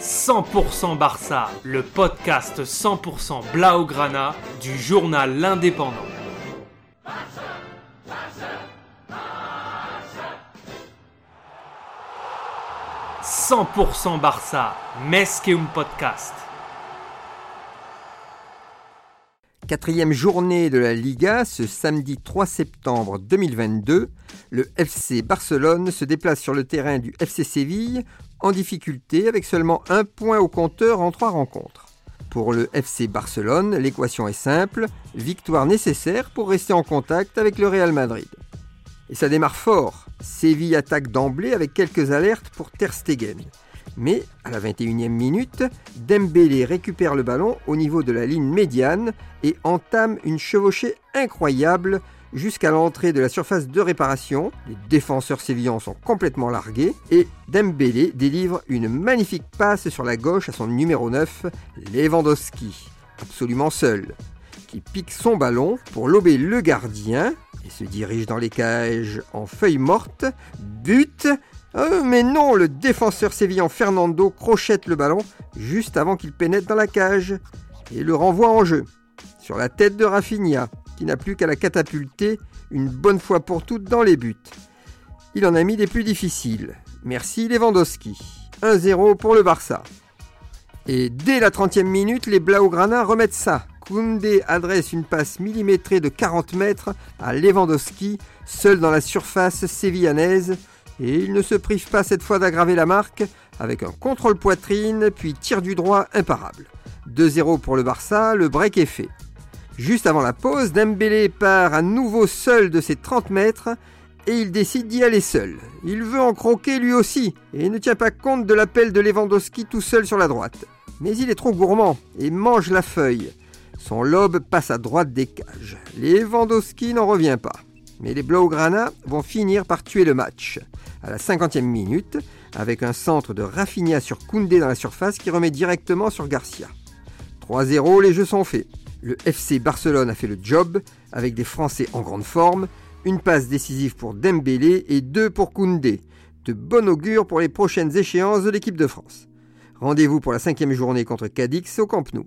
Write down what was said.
100% Barça, le podcast 100% Blaugrana du journal L'Indépendant. 100% Barça, un podcast. Quatrième journée de la Liga, ce samedi 3 septembre 2022, le FC Barcelone se déplace sur le terrain du FC Séville en difficulté avec seulement un point au compteur en trois rencontres. Pour le FC Barcelone, l'équation est simple, victoire nécessaire pour rester en contact avec le Real Madrid. Et ça démarre fort. Séville attaque d'emblée avec quelques alertes pour Ter Stegen. Mais à la 21e minute, Dembélé récupère le ballon au niveau de la ligne médiane et entame une chevauchée incroyable jusqu'à l'entrée de la surface de réparation. Les défenseurs sévillans sont complètement largués et Dembélé délivre une magnifique passe sur la gauche à son numéro 9, Lewandowski, absolument seul, qui pique son ballon pour lober le gardien et se dirige dans les cages en feuille morte. But euh, mais non, le défenseur sévillan Fernando crochette le ballon juste avant qu'il pénètre dans la cage et le renvoie en jeu. Sur la tête de Rafinha, qui n'a plus qu'à la catapulter une bonne fois pour toutes dans les buts. Il en a mis des plus difficiles. Merci Lewandowski. 1-0 pour le Barça. Et dès la 30e minute, les Blaugrana remettent ça. Koundé adresse une passe millimétrée de 40 mètres à Lewandowski, seul dans la surface sévillanaise, et il ne se prive pas cette fois d'aggraver la marque avec un contrôle poitrine puis tir du droit imparable. 2-0 pour le Barça, le break est fait. Juste avant la pause, Dembélé part à nouveau seul de ses 30 mètres et il décide d'y aller seul. Il veut en croquer lui aussi et ne tient pas compte de l'appel de Lewandowski tout seul sur la droite. Mais il est trop gourmand et mange la feuille. Son lobe passe à droite des cages. Lewandowski n'en revient pas. Mais les Blaugrana vont finir par tuer le match. À la 50e minute, avec un centre de Rafinha sur Koundé dans la surface qui remet directement sur Garcia. 3-0, les jeux sont faits. Le FC Barcelone a fait le job avec des Français en grande forme, une passe décisive pour Dembélé et deux pour Koundé. De bon augure pour les prochaines échéances de l'équipe de France. Rendez-vous pour la cinquième journée contre Cadix au Camp Nou.